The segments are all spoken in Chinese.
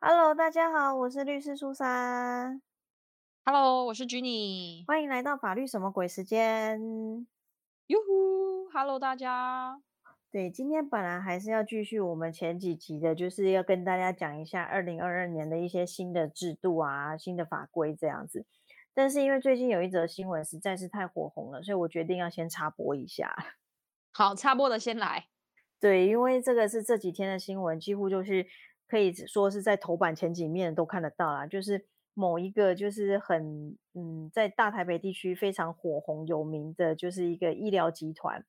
Hello，大家好，我是律师苏珊，Hello，我是 Jenny。欢迎来到法律什么鬼时间。哟呼，Hello 大家。对，今天本来还是要继续我们前几集的，就是要跟大家讲一下二零二二年的一些新的制度啊、新的法规这样子。但是因为最近有一则新闻实在是太火红了，所以我决定要先插播一下。好，插播的先来。对，因为这个是这几天的新闻，几乎就是可以说是在头版前几面都看得到啦。就是某一个就是很嗯，在大台北地区非常火红有名的，就是一个医疗集团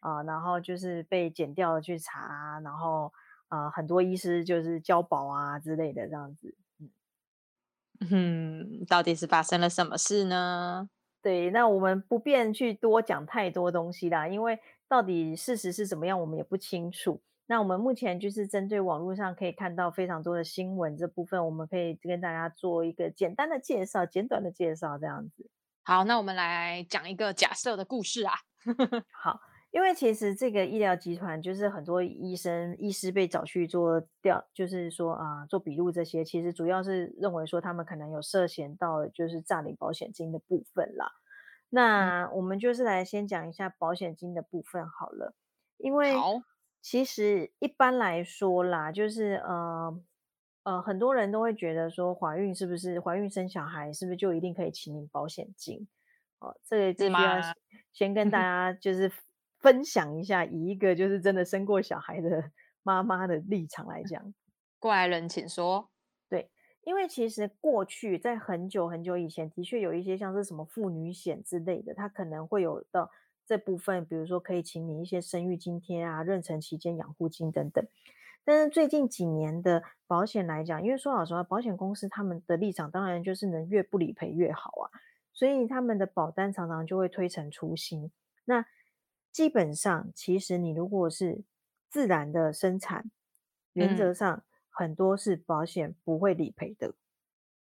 啊，然后就是被剪掉了去查，然后啊很多医师就是交保啊之类的这样子。嗯，到底是发生了什么事呢？对，那我们不便去多讲太多东西啦，因为到底事实是怎么样，我们也不清楚。那我们目前就是针对网络上可以看到非常多的新闻这部分，我们可以跟大家做一个简单的介绍、简短的介绍，这样子。好，那我们来讲一个假设的故事啊。好。因为其实这个医疗集团就是很多医生、医师被找去做调，就是说啊，做笔录这些，其实主要是认为说他们可能有涉嫌到就是诈领保险金的部分啦。那我们就是来先讲一下保险金的部分好了，因为其实一般来说啦，就是呃呃，很多人都会觉得说怀孕是不是怀孕生小孩是不是就一定可以请领保险金？哦，这个必须要先跟大 家就是。分享一下，以一个就是真的生过小孩的妈妈的立场来 讲，过来人请说。对，因为其实过去在很久很久以前，的确有一些像是什么妇女险之类的，它可能会有的这部分，比如说可以请你一些生育津贴啊、妊娠期间养护金等等。但是最近几年的保险来讲，因为说老实话，保险公司他们的立场当然就是能越不理赔越好啊，所以他们的保单常常就会推陈出新。那基本上，其实你如果是自然的生产，原则上很多是保险不会理赔的。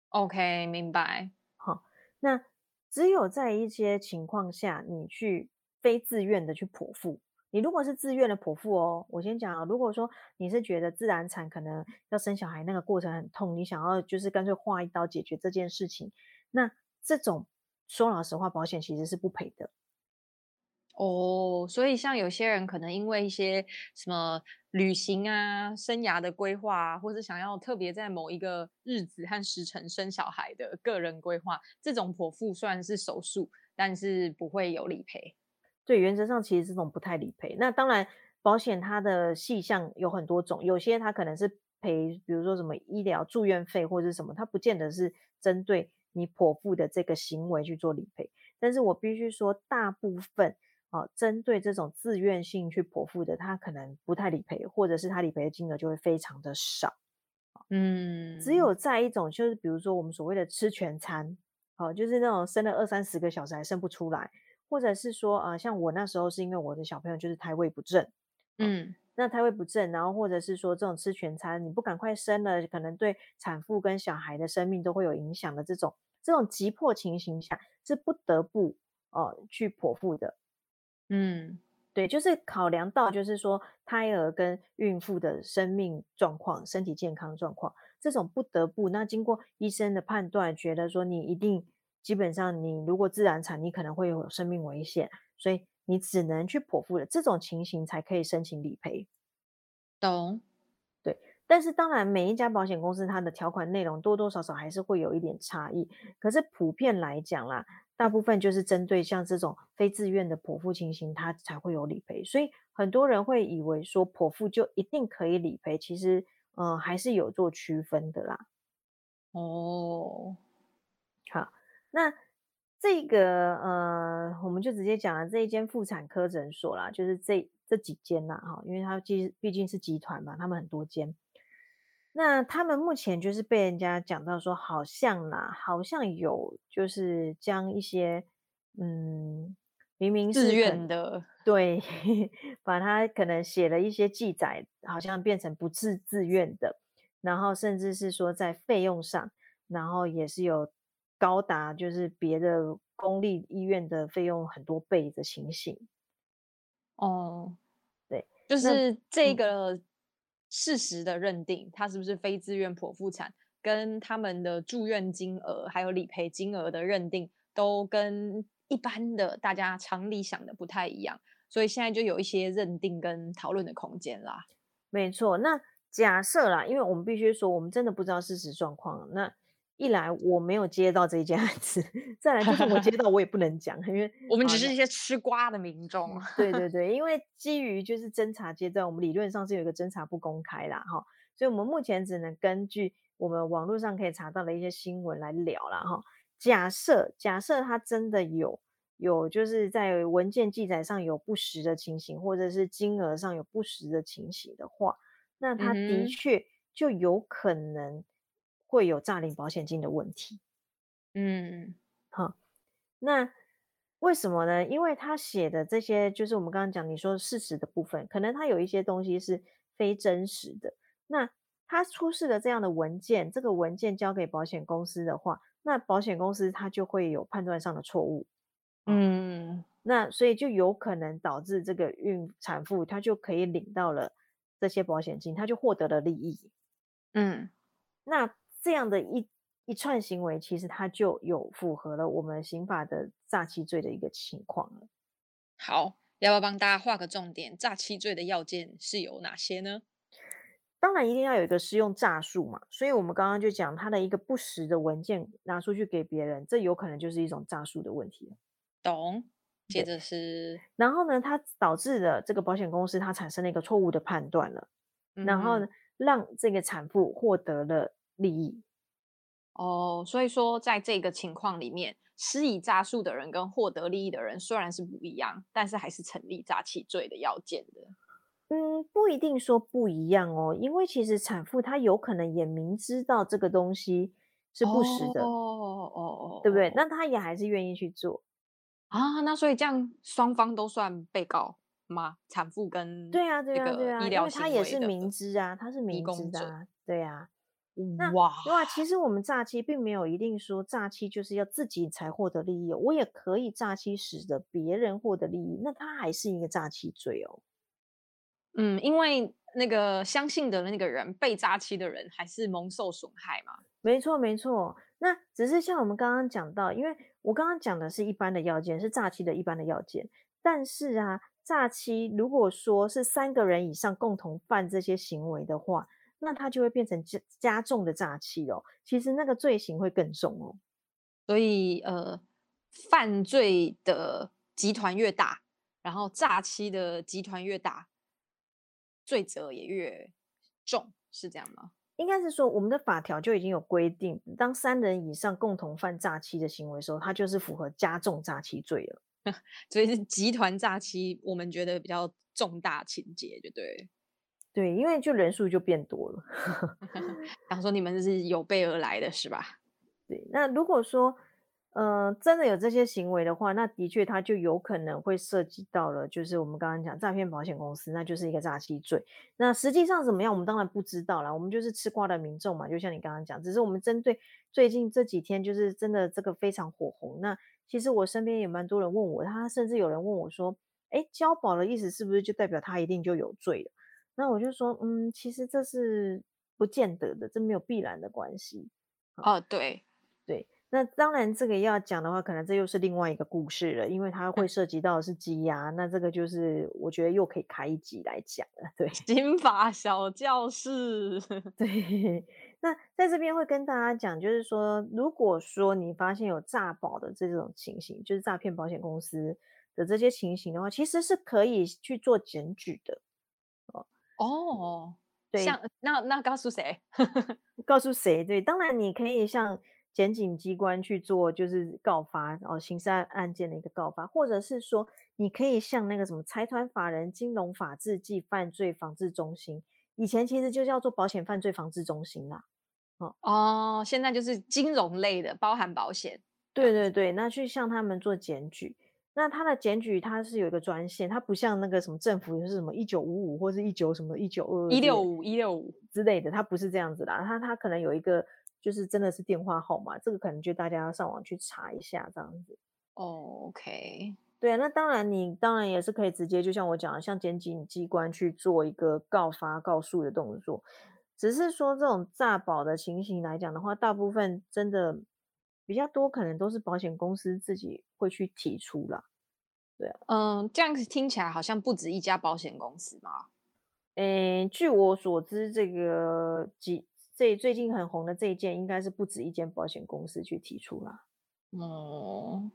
OK，明白。好，那只有在一些情况下，你去非自愿的去剖腹。你如果是自愿的剖腹哦，我先讲啊，如果说你是觉得自然产可能要生小孩那个过程很痛，你想要就是干脆划一刀解决这件事情，那这种说老实话，保险其实是不赔的。哦，所以像有些人可能因为一些什么旅行啊、生涯的规划啊，或者想要特别在某一个日子和时辰生小孩的个人规划，这种剖腹虽然是手术，但是不会有理赔。对，原则上其实这种不太理赔。那当然，保险它的细项有很多种，有些它可能是赔，比如说什么医疗住院费或者什么，它不见得是针对你剖腹的这个行为去做理赔。但是我必须说，大部分。啊，针对这种自愿性去剖腹的，它可能不太理赔，或者是它理赔的金额就会非常的少。嗯，只有在一种就是，比如说我们所谓的吃全餐，哦，就是那种生了二三十个小时还生不出来，或者是说，呃，像我那时候是因为我的小朋友就是胎位不正，嗯，那胎位不正，然后或者是说这种吃全餐，你不赶快生了，可能对产妇跟小孩的生命都会有影响的这种，这种急迫情形下是不得不哦去剖腹的。嗯，对，就是考量到，就是说胎儿跟孕妇的生命状况、身体健康状况，这种不得不，那经过医生的判断，觉得说你一定基本上你如果自然产，你可能会有生命危险，所以你只能去剖腹的这种情形才可以申请理赔。懂？对，但是当然每一家保险公司它的条款内容多多少少还是会有一点差异，可是普遍来讲啦。大部分就是针对像这种非自愿的剖腹情形，它才会有理赔。所以很多人会以为说剖腹就一定可以理赔，其实呃还是有做区分的啦。哦，好，那这个呃我们就直接讲了这一间妇产科诊所啦，就是这这几间啦，哈，因为它其毕竟是集团嘛，他们很多间。那他们目前就是被人家讲到说，好像啦，好像有就是将一些嗯，明明自愿的，对，把他可能写了一些记载，好像变成不自自愿的，然后甚至是说在费用上，然后也是有高达就是别的公立医院的费用很多倍的情形。哦，对，就是这个。事实的认定，他是不是非自愿剖腹产，跟他们的住院金额还有理赔金额的认定，都跟一般的大家常理想的不太一样，所以现在就有一些认定跟讨论的空间啦。没错，那假设啦，因为我们必须说，我们真的不知道事实状况。那一来我没有接到这件案子，再来就是我接到 我也不能讲，因为我们只是一些吃瓜的民众。对对 对，因为基于就是侦查阶段，我们理论上是有一个侦查不公开啦，哈，所以我们目前只能根据我们网络上可以查到的一些新闻来聊啦。哈。假设假设他真的有有就是在文件记载上有不实的情形，或者是金额上有不实的情形的话，那他的确就有可能。会有诈领保险金的问题，嗯，好，那为什么呢？因为他写的这些，就是我们刚刚讲你说事实的部分，可能他有一些东西是非真实的。那他出示的这样的文件，这个文件交给保险公司的话，那保险公司他就会有判断上的错误，嗯，那所以就有可能导致这个孕产妇她就可以领到了这些保险金，她就获得了利益，嗯，那。这样的一一串行为，其实它就有符合了我们刑法的诈欺罪的一个情况了。好，要不要帮大家画个重点？诈欺罪的要件是有哪些呢？当然一定要有一个适用诈术嘛。所以我们刚刚就讲，他的一个不实的文件拿出去给别人，这有可能就是一种诈术的问题。懂。接着是，然后呢，它导致了这个保险公司它产生了一个错误的判断了，然后呢，让这个产妇获得了。利益哦，所以说在这个情况里面，施以诈术的人跟获得利益的人虽然是不一样，但是还是成立诈欺罪的要件的。嗯，不一定说不一样哦，因为其实产妇她有可能也明知道这个东西是不实的，哦哦哦，对不对？那她也还是愿意去做啊。那所以这样双方都算被告吗？产妇跟对啊对啊对啊，因为他也是明知啊，他是明知的啊，对啊。那哇哇，其实我们诈欺并没有一定说诈欺就是要自己才获得利益，我也可以诈欺使得别人获得利益，那他还是一个诈欺罪哦。嗯，因为那个相信的那个人被诈欺的人还是蒙受损害嘛。没错没错，那只是像我们刚刚讲到，因为我刚刚讲的是一般的要件，是诈欺的一般的要件，但是啊，诈欺如果说是三个人以上共同犯这些行为的话。那它就会变成加加重的诈欺哦，其实那个罪行会更重哦。所以呃，犯罪的集团越大，然后诈欺的集团越大，罪责也越重，是这样吗？应该是说，我们的法条就已经有规定，当三人以上共同犯诈欺的行为的时候，他就是符合加重诈欺罪了。所以是集团诈欺，我们觉得比较重大情节，就对。对，因为就人数就变多了。想说你们是有备而来的是吧？对，那如果说，呃，真的有这些行为的话，那的确它就有可能会涉及到了，就是我们刚刚讲诈骗保险公司，那就是一个诈欺罪。那实际上怎么样，我们当然不知道啦，我们就是吃瓜的民众嘛。就像你刚刚讲，只是我们针对最近这几天，就是真的这个非常火红。那其实我身边也蛮多人问我，他甚至有人问我说：“哎，交保的意思是不是就代表他一定就有罪了？”那我就说，嗯，其实这是不见得的，这没有必然的关系。哦，对，对。那当然，这个要讲的话，可能这又是另外一个故事了，因为它会涉及到的是积压。那这个就是我觉得又可以开一集来讲了。对，刑法小教室。对。那在这边会跟大家讲，就是说，如果说你发现有诈保的这种情形，就是诈骗保险公司的这些情形的话，其实是可以去做检举的。哦，对，像那那告诉谁？告诉谁？对，当然你可以向检警机关去做，就是告发哦，刑事案案件的一个告发，或者是说你可以向那个什么财团法人金融法制暨犯罪防治中心，以前其实就叫做保险犯罪防治中心啦。哦哦，现在就是金融类的，包含保险。对对对，那去向他们做检举。那他的检举，他是有一个专线，他不像那个什么政府是什么一九五五或是一九什么一九二一六五一六五之类的，他不是这样子的，他他可能有一个就是真的是电话号码，这个可能就大家要上网去查一下这样子。哦，OK，对啊，那当然你当然也是可以直接，就像我讲的，向检警机关去做一个告发告诉的动作。只是说这种诈保的情形来讲的话，大部分真的比较多，可能都是保险公司自己会去提出啦。对啊，嗯，这样子听起来好像不止一家保险公司嘛。诶，据我所知，这个几这最近很红的这一件，应该是不止一间保险公司去提出啦。哦，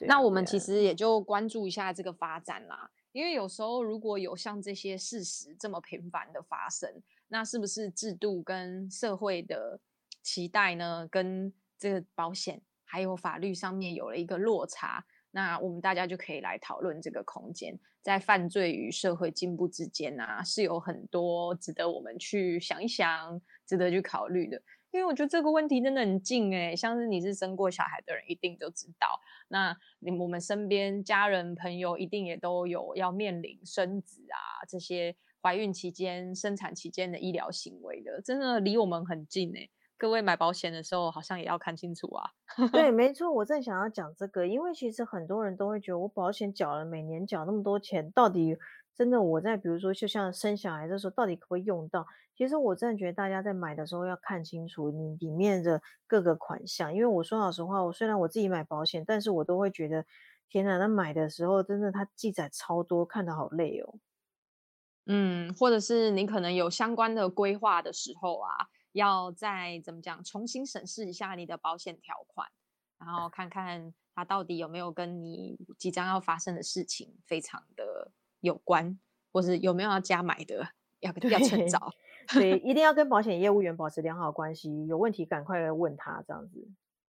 那我们其实也就关注一下这个发展啦，因为有时候如果有像这些事实这么频繁的发生，那是不是制度跟社会的期待呢，跟这个保险还有法律上面有了一个落差？那我们大家就可以来讨论这个空间，在犯罪与社会进步之间啊，是有很多值得我们去想一想、值得去考虑的。因为我觉得这个问题真的很近诶、像是你是生过小孩的人，一定都知道。那你我们身边家人朋友一定也都有要面临生子啊这些怀孕期间、生产期间的医疗行为的，真的离我们很近诶、各位买保险的时候，好像也要看清楚啊。对，没错，我正想要讲这个，因为其实很多人都会觉得，我保险缴了，每年缴那么多钱，到底真的我在比如说，就像生小孩的时候，到底可不可以用到？其实我真的觉得大家在买的时候要看清楚你里面的各个款项，因为我说老实话，我虽然我自己买保险，但是我都会觉得，天哪，那买的时候真的它记载超多，看得好累哦。嗯，或者是你可能有相关的规划的时候啊，要再怎么讲，重新审视一下你的保险条款，然后看看它到底有没有跟你即将要发生的事情非常的有关，或是有没有要加买的，要要趁早。所以，一定要 跟保险业务员保持良好关系，有问题赶快来问他，这样子。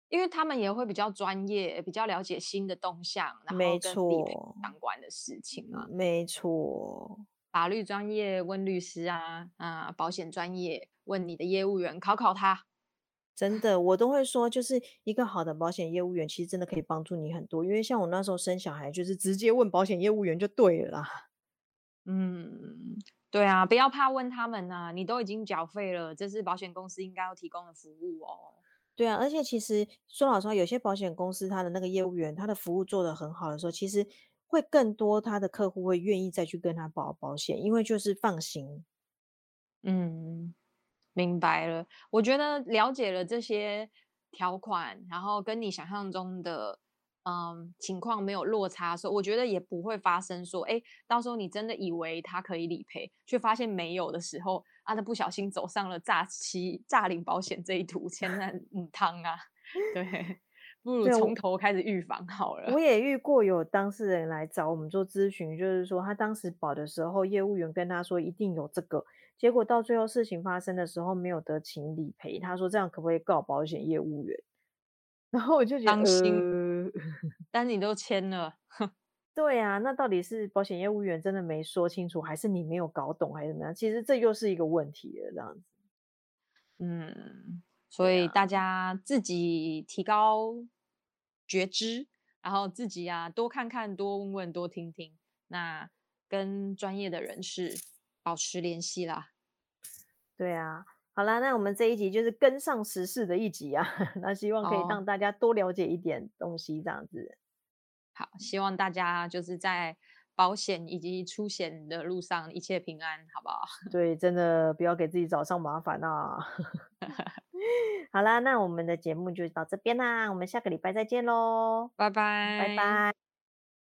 因为他们也会比较专业，比较了解新的动向，然后没跟理赔错，相关的事情啊。没错。法律专业问律师啊，啊，保险专业问你的业务员，考考他。真的，我都会说，就是一个好的保险业务员，其实真的可以帮助你很多。因为像我那时候生小孩，就是直接问保险业务员就对了啦。嗯，对啊，不要怕问他们呐、你都已经缴费了，这是保险公司应该要提供的服务哦。对啊，而且其实说老实话，有些保险公司它的那个业务员，他的服务做得很好的时候，其实会更多他的客户会愿意再去跟他保保险，因为就是放心。嗯，明白了。我觉得了解了这些条款，然后跟你想象中的嗯情况没有落差的时候，我觉得也不会发生说，哎，到时候你真的以为他可以理赔，却发现没有的时候，啊，他不小心走上了诈欺、诈领保险这一途，千万母汤啊！对，不如从头开始预防好了。我也遇过有当事人来找我们做咨询，就是说他当时保的时候，业务员跟他说一定有这个，结果到最后事情发生的时候没有得请理赔，他说这样可不可以告保险业务员？然后我就觉得，但你都签了，对啊，那到底是保险业务员真的没说清楚，还是你没有搞懂，还是怎么样？其实这又是一个问题了，这样子。嗯，所以大家自己提高觉知，然后自己啊多看看、多问问、多听听，那跟专业的人士保持联系啦。对啊。好啦，那我们这一集就是跟上时事的一集啊，那希望可以哦，让大家多了解一点东西，这样子。好，希望大家就是在保险以及出险的路上一切平安，好不好？对，真的不要给自己找上麻烦啊。好啦，那我们的节目就到这边啦，我们下个礼拜再见喽，拜拜拜。拜。